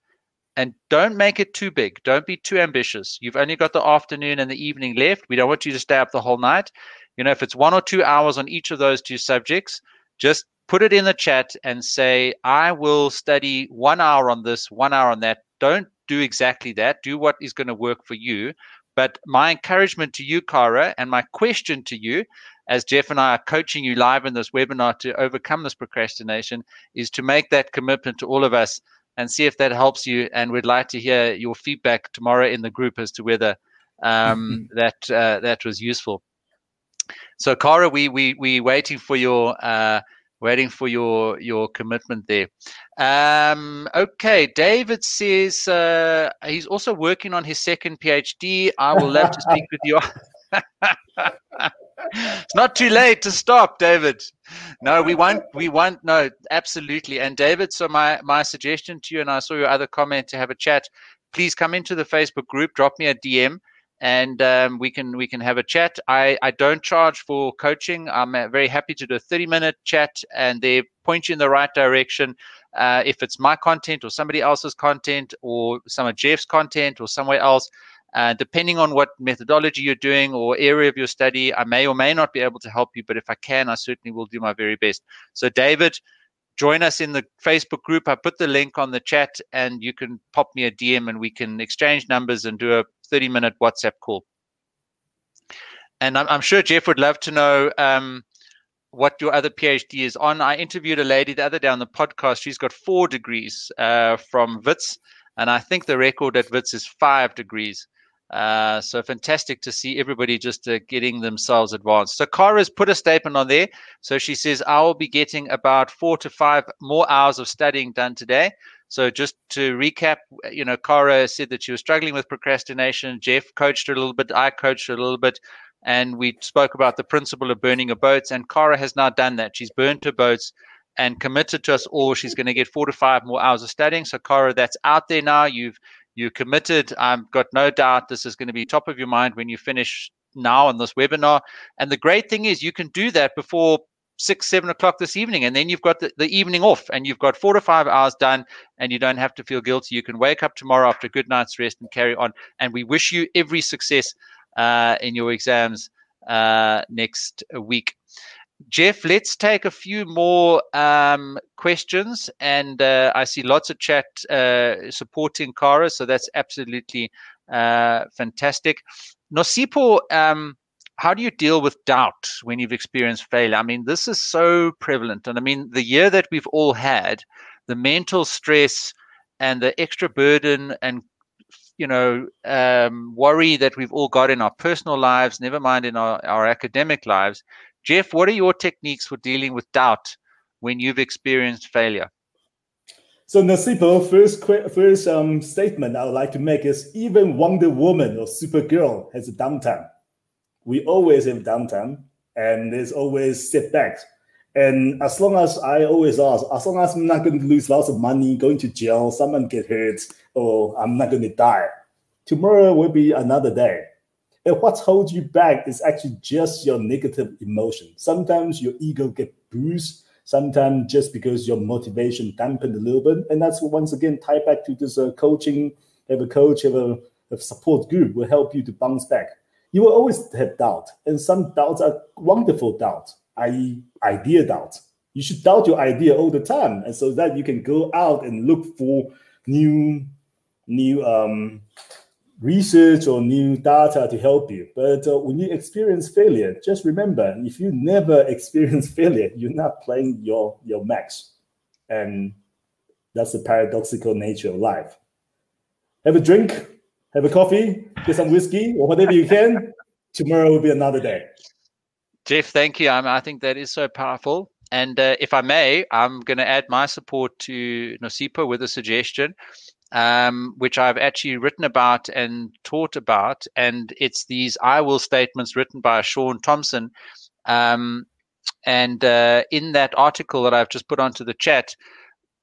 and don't make it too big. Don't be too ambitious. You've only got the afternoon and the evening left. We don't want you to stay up the whole night. You know, if it's one or two hours on each of those two subjects, just put it in the chat and say, I will study one hour on this, one hour on that. Don't do exactly that. Do what is going to work for you. But my encouragement to you, Kara, and my question to you as Jeff and I are coaching you live in this webinar to overcome this procrastination, is to make that commitment to all of us and see if that helps you. And we'd like to hear your feedback tomorrow in the group as to whether um, that uh, that was useful. So, Cara, we we we waiting for your uh, waiting for your your commitment there. Um, okay, David says uh, he's also working on his second PhD. I will love to speak with you. it's not too late to stop, David. No, we won't. We won't. No, absolutely. And David, so my my suggestion to you, and I saw your other comment to have a chat. Please come into the Facebook group. Drop me a DM and um, we can we can have a chat. I, I don't charge for coaching. I'm uh, very happy to do a 30 minute chat and they point you in the right direction. Uh, if it's my content or somebody else's content or some of Jeff's content or somewhere else, uh, depending on what methodology you're doing or area of your study, I may or may not be able to help you. But if I can, I certainly will do my very best. So, David, join us in the Facebook group. I put the link on the chat and you can pop me a DM and we can exchange numbers and do a 30 minute WhatsApp call. And I'm, I'm sure Jeff would love to know um, what your other PhD is on. I interviewed a lady the other day on the podcast. She's got four degrees uh, from WITS, and I think the record at WITS is five degrees. Uh, so fantastic to see everybody just uh, getting themselves advanced. So Cara's put a statement on there. So she says, I will be getting about four to five more hours of studying done today. So just to recap, you know, Cara said that she was struggling with procrastination. Jeff coached her a little bit. I coached her a little bit. And we spoke about the principle of burning of boats. And Cara has now done that. She's burned her boats and committed to us all. She's going to get four to five more hours of studying. So Cara, that's out there now. You've you're committed. I've got no doubt this is going to be top of your mind when you finish now on this webinar. And the great thing is you can do that before six, seven o'clock this evening, and then you've got the, the evening off, and you've got four to five hours done, and you don't have to feel guilty. You can wake up tomorrow after a good night's rest and carry on. And we wish you every success uh, in your exams uh, next week. Jeff, let's take a few more um, questions. And uh, I see lots of chat uh, supporting Cara, so that's absolutely uh, fantastic. Nosipho, um, how do you deal with doubt when you've experienced failure? I mean, this is so prevalent. And I mean, the year that we've all had, the mental stress and the extra burden and you know um, worry that we've all got in our personal lives never mind in our, our academic lives Jeff, what are your techniques for dealing with doubt when you've experienced failure? So Nasipo, first first um, statement I would like to make is even Wonder Woman or Supergirl has a downtime. We always have downtime, and there's always setbacks. And as long as I always ask, as long as I'm not going to lose lots of money, going to jail, someone get hurt, or I'm not going to die, tomorrow will be another day. And what holds you back is actually just your negative emotion. Sometimes your ego get bruised, sometimes just because your motivation dampened a little bit. And that's once again tied back to this uh, coaching, have a coach, have a, a support group will help you to bounce back. You will always have doubt, and some doubts are wonderful doubt, i.e., idea doubt. You should doubt your idea all the time, and so that you can go out and look for new, new um, research or new data to help you. But uh, when you experience failure, just remember if you never experience failure, you're not playing your, your max. And that's the paradoxical nature of life. Have a drink, have a coffee, get some whiskey, or whatever you can. Tomorrow will be another day. Jeff, thank you. I think that is so powerful. And uh, if I may, I'm going to add my support to Nosipho with a suggestion um, which I've actually written about and taught about. And it's these I will statements written by Sean Thompson. Um, and uh, in that article that I've just put onto the chat,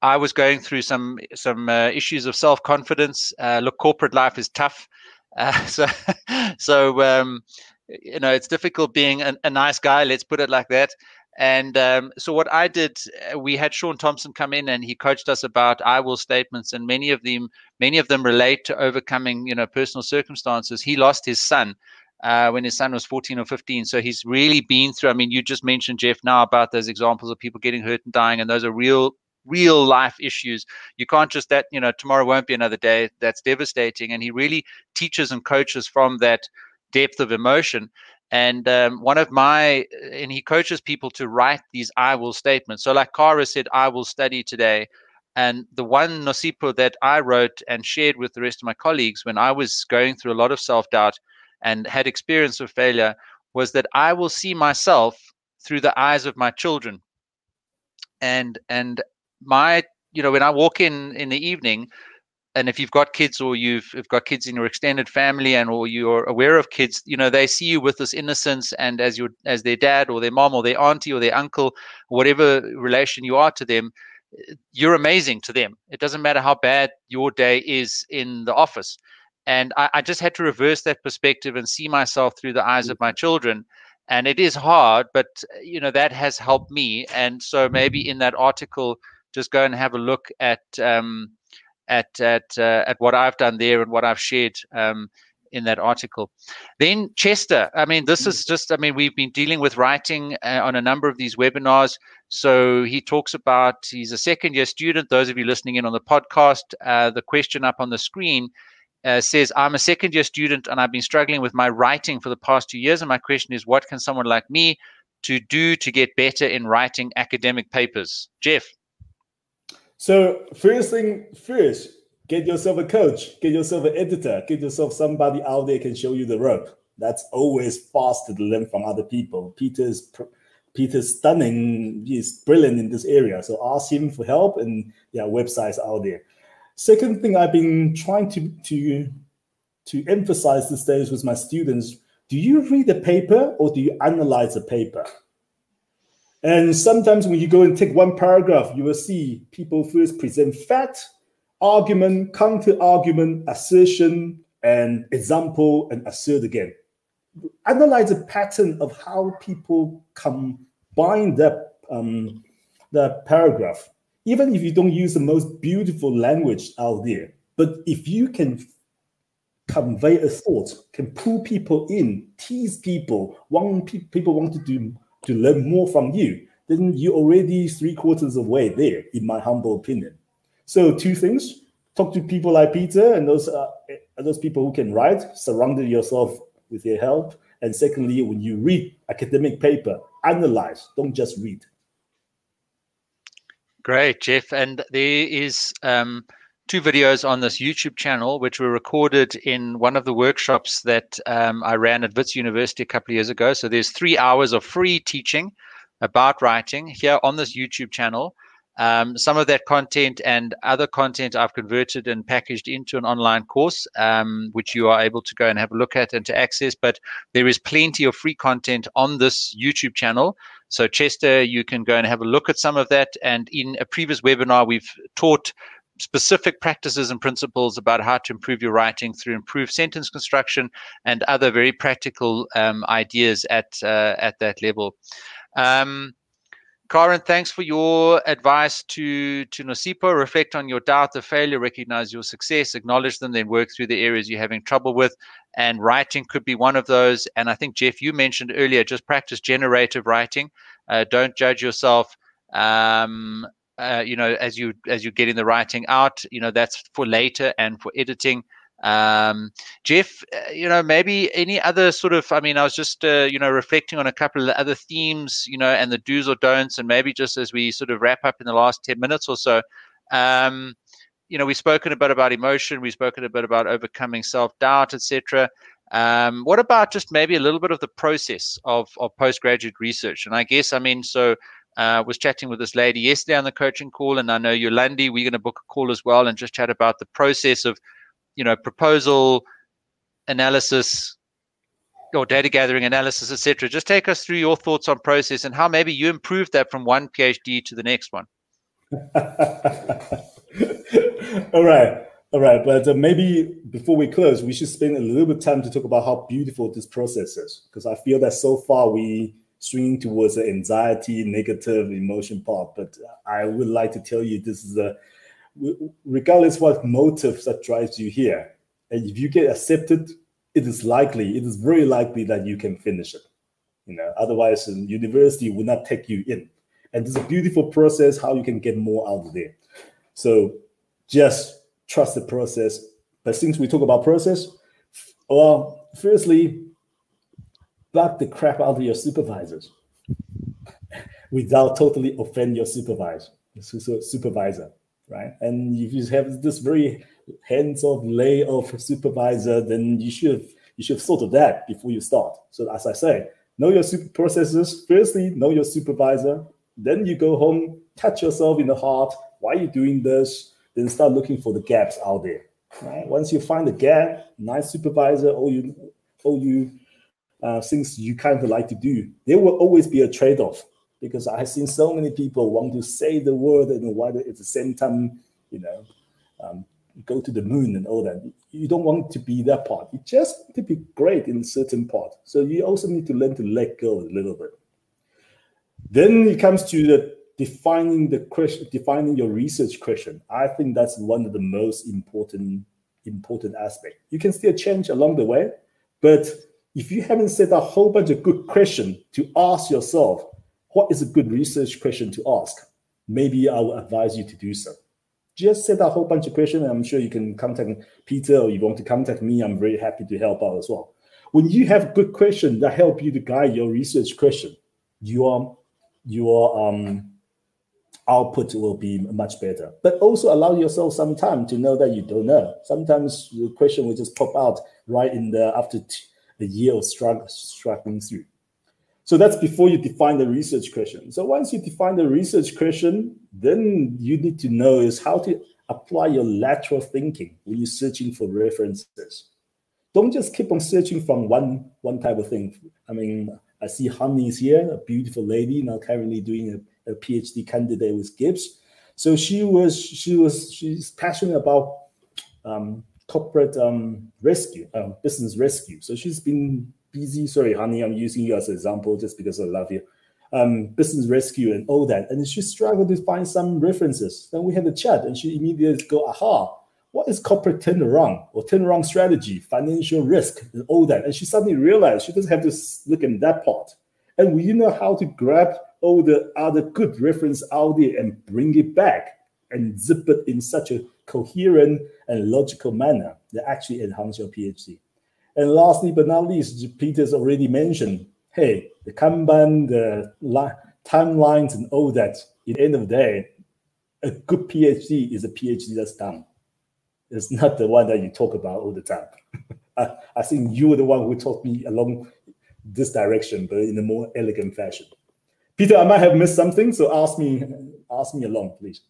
I was going through some some uh, issues of self confidence. Uh, look, corporate life is tough, uh, so so um, you know it's difficult being a, a, nice guy. Let's put it like that. And um, so what I did, uh, we had Sean Thompson come in and he coached us about I will statements, and many of them, many of them relate to overcoming, you know, personal circumstances. He lost his son uh, when his son was 14 or 15, so he's really been through. I mean, you just mentioned Jeff now about those examples of people getting hurt and dying, and those are real, real life issues. You can't just that, you know, tomorrow won't be another day. That's devastating. And he really teaches and coaches from that depth of emotion. And um, one of my, and he coaches people to write these I will statements. So, like Kara said, I will study today. And the one Nosipho that I wrote and shared with the rest of my colleagues when I was going through a lot of self doubt and had experience of failure was that I will see myself through the eyes of my children. And and my you know when I walk in in the evening, and if you've got kids or you've, you've got kids in your extended family and or you're aware of kids you know they see you with this innocence and as your as their dad or their mom or their auntie or their uncle whatever relation you are to them you're amazing to them. It doesn't matter how bad your day is in the office. And I, I just had to reverse that perspective and see myself through the eyes of my mm-hmm. children. And it is hard but you know that has helped me. And so maybe in that article just go and have a look at um, at at uh, at what I've done there and what I've shared um, in that article. Then Chester, I mean, this is just, I mean, we've been dealing with writing uh, on a number of these webinars. So he talks about he's a second year student. Those of you listening in on the podcast, uh, the question up on the screen uh, says, I'm a second year student and I've been struggling with my writing for the past two years. And my question is, what can someone like me to do to get better in writing academic papers? Jeff. So first thing first, get yourself a coach, get yourself an editor, get yourself somebody out there can show you the rope. That's always faster to learn from other people. Peter's Peter's stunning. He's brilliant in this area. So ask him for help, and yeah, websites out there. Second thing I've been trying to to to emphasize these days with my students: Do you read a paper or do you analyze a paper? And sometimes when you go and take one paragraph, you will see people first present fact, argument, counter argument, assertion, and example, and assert again. Analyze the pattern of how people combine that, um, that paragraph. Even if you don't use the most beautiful language out there, but if you can convey a thought, can pull people in, tease people, want pe- people want to do to learn more from you, then you're already three quarters of the way there, in my humble opinion. So two things: talk to people like Peter and those uh, those people who can write. Surround yourself with their help. And secondly, when you read academic paper, analyze. Don't just read. Great, Jeff. And there is um, two videos on this YouTube channel, which were recorded in one of the workshops that um, I ran at Wits University a couple of years ago. So there's three hours of free teaching about writing here on this YouTube channel. Um, some of that content and other content I've converted and packaged into an online course, um, which you are able to go and have a look at and to access. But there is plenty of free content on this YouTube channel. So, Chester, you can go and have a look at some of that. And in a previous webinar, we've taught specific practices and principles about how to improve your writing through improved sentence construction and other very practical um, ideas at uh, at that level. Um, Karen, thanks for your advice to, to Nosipho. Reflect on your doubt, the failure, recognize your success, acknowledge them, then work through the areas you're having trouble with. And writing could be one of those. And I think, Jeff, you mentioned earlier, just practice generative writing. Uh, don't judge yourself. Um, uh, you know, as you as you're getting the writing out, you know, that's for later and for editing. Um, Jeff, uh, you know, maybe any other sort of, I mean, I was just, uh, you know, reflecting on a couple of the other themes, you know, and the do's or don'ts, and maybe just as we sort of wrap up in the last 10 minutes or so, um, you know, we've spoken a bit about emotion, we've spoken a bit about overcoming self-doubt, etc. Um, what about just maybe a little bit of the process of, of postgraduate research? And I guess, I mean, so uh, was chatting with this lady yesterday on the coaching call, and I know you, Yolandi, we're going to book a call as well and just chat about the process of you know proposal analysis or data gathering analysis etc just take us through your thoughts on process and how maybe you improved that from one phd to the next one. All right. All right. But uh, maybe before we close we should spend a little bit of time to talk about how beautiful this process is because i feel that so far we swinging towards the anxiety negative emotion part but i would like to tell you this is a regardless what motives that drives you here, and if you get accepted, it is likely, it is very likely that you can finish it. You know, otherwise, the university will not take you in. And it's a beautiful process how you can get more out of there. So just trust the process. But since we talk about process, well, firstly, bug the crap out of your supervisors without totally offend your supervisor, supervisor, right? And if you have this very hands-off lay of supervisor, then you should you should have thought of that before you start. So as I say, know your super processes. Firstly, know your supervisor. Then you go home, touch yourself in the heart. Why are you doing this? Then start looking for the gaps out there. Right? Once you find the gap, nice supervisor, all you all you uh, things you kind of like to do, there will always be a trade-off because I've seen so many people want to say the word and why at the same time, you know, um, go to the moon and all that. You don't want to be that part. You just want to be great in a certain part. So you also need to learn to let go a little bit. Then it comes to the defining the question, defining your research question. I think that's one of the most important important aspect. You can still change along the way, but if you haven't set a whole bunch of good questions to ask yourself, what is a good research question to ask? Maybe I will advise you to do so just set a whole bunch of questions. I'm sure you can contact Peter or you want to contact me. I'm very happy to help out as well. When you have good questions that help you to guide your research question, your your um, output will be much better. But also allow yourself some time to know that you don't know. Sometimes the question will just pop out right in the after a year of struggling through. So that's before you define the research question. So once you define the research question, then you need to know is how to apply your lateral thinking when you're searching for references. Don't just keep on searching from one one type of thing. I mean, I see Honey is here, a beautiful lady now currently doing a, a PhD candidate with GIBS. So she was she was she's passionate about um, corporate um, rescue, uh, business rescue. So she's been busy. Sorry, honey, I'm using you as an example just because I love you. Um, business rescue and all that. And she struggled to find some references. Then we had a chat and she immediately go, aha, what is corporate turnaround or turnaround strategy, financial risk, and all that. And she suddenly realized she doesn't have to look in that part. And we know how to grab all the other good reference out there and bring it back and zip it in such a coherent and logical manner that actually enhance your PhD. And lastly but not least, Peter's already mentioned, hey, the Kanban, the timelines and all that, at the end of the day, a good PhD is a PhD that's done. It's not the one that you talk about all the time. I, I think you were the one who taught me along this direction, but in a more elegant fashion. Peter, I might have missed something, so ask me, ask me along, please.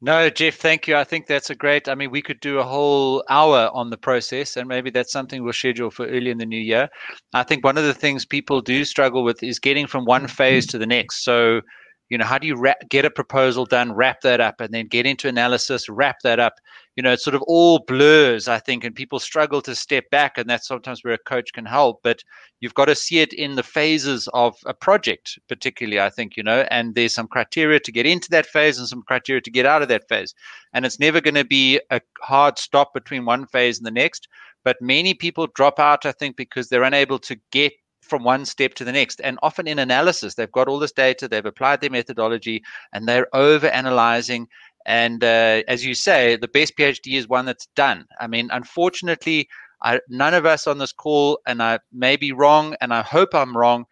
No, Jeff, thank you. I think that's a great. I mean, we could do a whole hour on the process, and maybe that's something we'll schedule for early in the new year. I think one of the things people do struggle with is getting from one mm. phase to the next. So, you know, how do you wrap, get a proposal done, wrap that up, and then get into analysis, wrap that up? you know, it sort of all blurs, I think, and people struggle to step back. And that's sometimes where a coach can help. But you've got to see it in the phases of a project, particularly, I think, you know, and there's some criteria to get into that phase and some criteria to get out of that phase. And it's never going to be a hard stop between one phase and the next. But many people drop out, I think, because they're unable to get from one step to the next. And often in analysis, they've got all this data, they've applied their methodology, and they're over analyzing and uh, as you say, the best PhD is one that's done. I mean, unfortunately, I, none of us on this call, and I may be wrong, and I hope I'm wrong,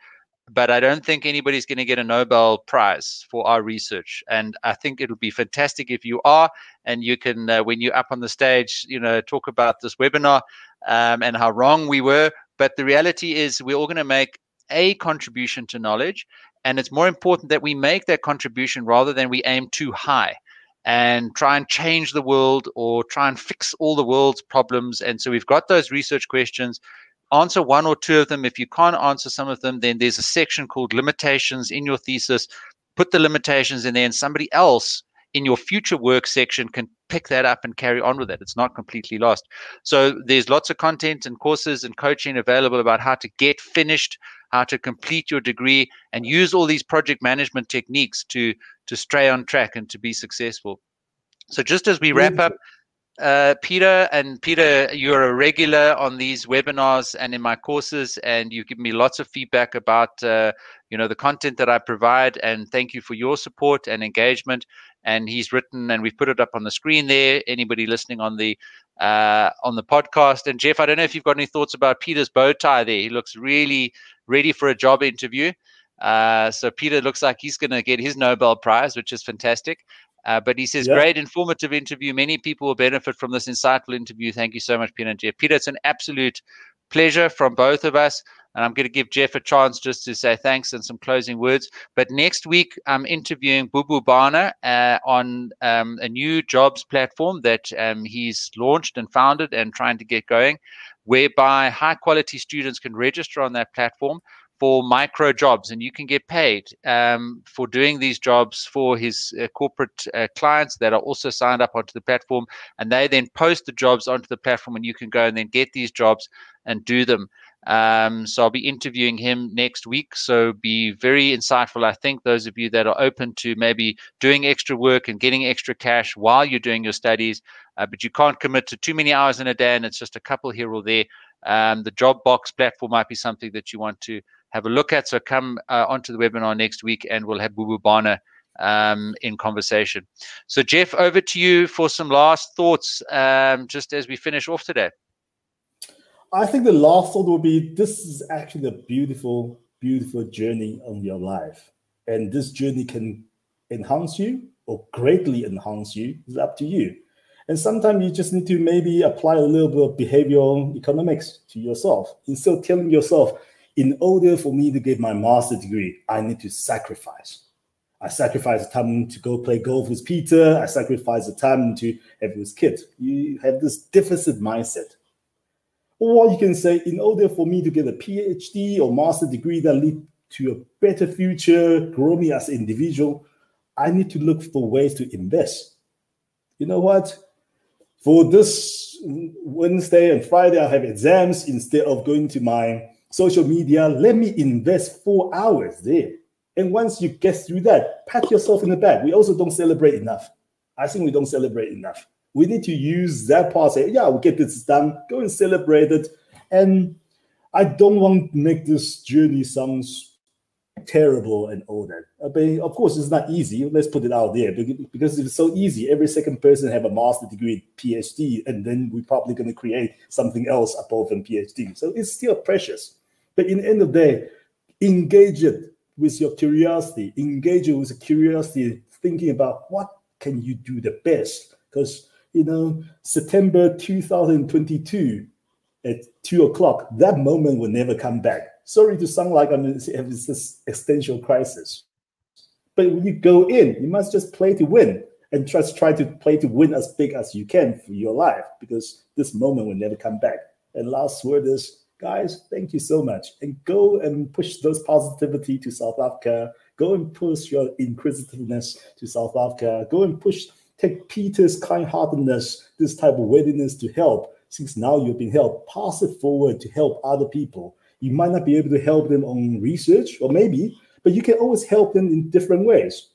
but I don't think anybody's going to get a Nobel Prize for our research. And I think it'll be fantastic if you are, and you can, uh, when you're up on the stage, you know, talk about this webinar um, and how wrong we were. But the reality is, we're all going to make a contribution to knowledge, and it's more important that we make that contribution rather than we aim too high and try and change the world or try and fix all the world's problems. And so we've got those research questions. Answer one or two of them. If you can't answer some of them, then there's a section called limitations in your thesis. Put the limitations in there, and somebody else in your future work section can pick that up and carry on with it. It's not completely lost. So there's lots of content and courses and coaching available about how to get finished, how to complete your degree, and use all these project management techniques to to stay on track and to be successful. So just as we wrap up, uh, Peter, and Peter, you're a regular on these webinars and in my courses, and you give me lots of feedback about uh, you know the content that I provide. And thank you for your support and engagement. And he's written, and we've put it up on the screen there. Anybody listening on the uh, on the podcast. And Jeff, I don't know if you've got any thoughts about Peter's bow tie there. He looks really ready for a job interview. Uh, so Peter looks like he's going to get his Nobel Prize, which is fantastic. Uh, but he says, yeah. great informative interview. Many people will benefit from this insightful interview. Thank you so much, Peter and Jeff. Peter, it's an absolute pleasure from both of us. And I'm going to give Jeff a chance just to say thanks and some closing words. But next week, I'm interviewing Bubu Bana uh, on um, a new jobs platform that um, he's launched and founded and trying to get going, whereby high quality students can register on that platform for micro jobs. And you can get paid um, for doing these jobs for his uh, corporate uh, clients that are also signed up onto the platform. And they then post the jobs onto the platform and you can go and then get these jobs and do them um, so I'll be interviewing him next week. So be very insightful. I think those of you that are open to maybe doing extra work and getting extra cash while you're doing your studies, uh, but you can't commit to too many hours in a day and it's just a couple here or there. Um, the job box platform might be something that you want to have a look at. So come uh, onto the webinar next week and we'll have Bubu Bana um, in conversation. So, Jeff, over to you for some last thoughts um, just as we finish off today. I think the last thought will be this is actually a beautiful, beautiful journey on your life. And this journey can enhance you or greatly enhance you. It's up to you. And sometimes you just need to maybe apply a little bit of behavioral economics to yourself. Instead of telling yourself, in order for me to get my master degree, I need to sacrifice. I sacrifice the time to go play golf with Peter. I sacrifice the time to have with kids. You have this deficit mindset. Or you can say, in order for me to get a PhD or master degree that lead to a better future, grow me as an individual, I need to look for ways to invest. You know what? For this Wednesday and Friday, I have exams. Instead of going to my social media, let me invest four hours there. And once you get through that, pat yourself in the back. We also don't celebrate enough. I think we don't celebrate enough. We need to use that part. Say, yeah, we get this done. Go and celebrate it. And I don't want to make this journey sounds terrible and all that. Uh, but of course, it's not easy. Let's put it out there because it's so easy. Every second person have a master degree, PhD, and then we're probably going to create something else above than PhD. So it's still precious. But in the end of the day, engage it with your curiosity. Engage it with curiosity, thinking about what can you do the best. Because you know, September 2022 at two o'clock, that moment will never come back. Sorry to sound like I'm in this existential crisis. But when you go in, you must just play to win and just try to play to win as big as you can for your life because this moment will never come back. And last word is, guys, thank you so much. And go and push those positivity to South Africa. Go and push your inquisitiveness to South Africa. Go and push, take Peter's kind-heartedness, this type of readiness to help. Since now you've been helped, pass it forward to help other people. You might not be able to help them on research, or maybe, but you can always help them in different ways.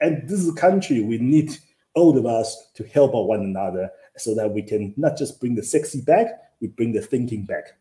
And this is a country we need all of us to help out one another so that we can not just bring the sexy back, we bring the thinking back.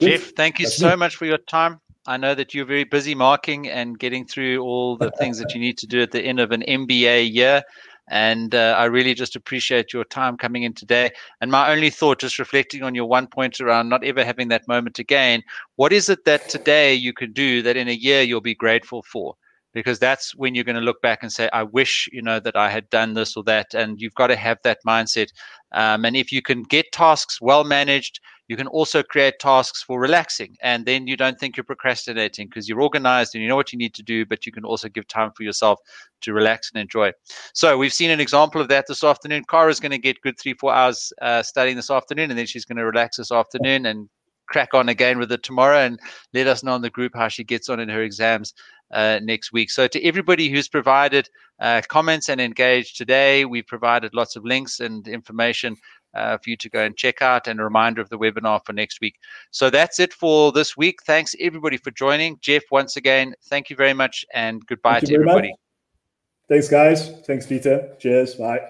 Jeff, thank you so much for your time. I know that you're very busy marking and getting through all the things that you need to do at the end of an MBA year. And uh, I really just appreciate your time coming in today. And my only thought, just reflecting on your one point around not ever having that moment again, what is it that today you can do that in a year you'll be grateful for? Because that's when you're going to look back and say, I wish, you know, that I had done this or that. And you've got to have that mindset. Um, and if you can get tasks well managed, you can also create tasks for relaxing. And then you don't think you're procrastinating because you're organized and you know what you need to do, but you can also give time for yourself to relax and enjoy. So we've seen an example of that this afternoon. Kara's going to get good three, four hours uh, studying this afternoon, and then she's going to relax this afternoon and crack on again with it tomorrow and let us know in the group how she gets on in her exams uh, next week. So, to everybody who's provided uh, comments and engaged today, we've provided lots of links and information uh, for you to go and check out and a reminder of the webinar for next week. So that's it for this week. Thanks everybody for joining. Jeff, once again, thank you very much and goodbye to everybody. Much. Thanks, guys. Thanks, Peter. Cheers. Bye.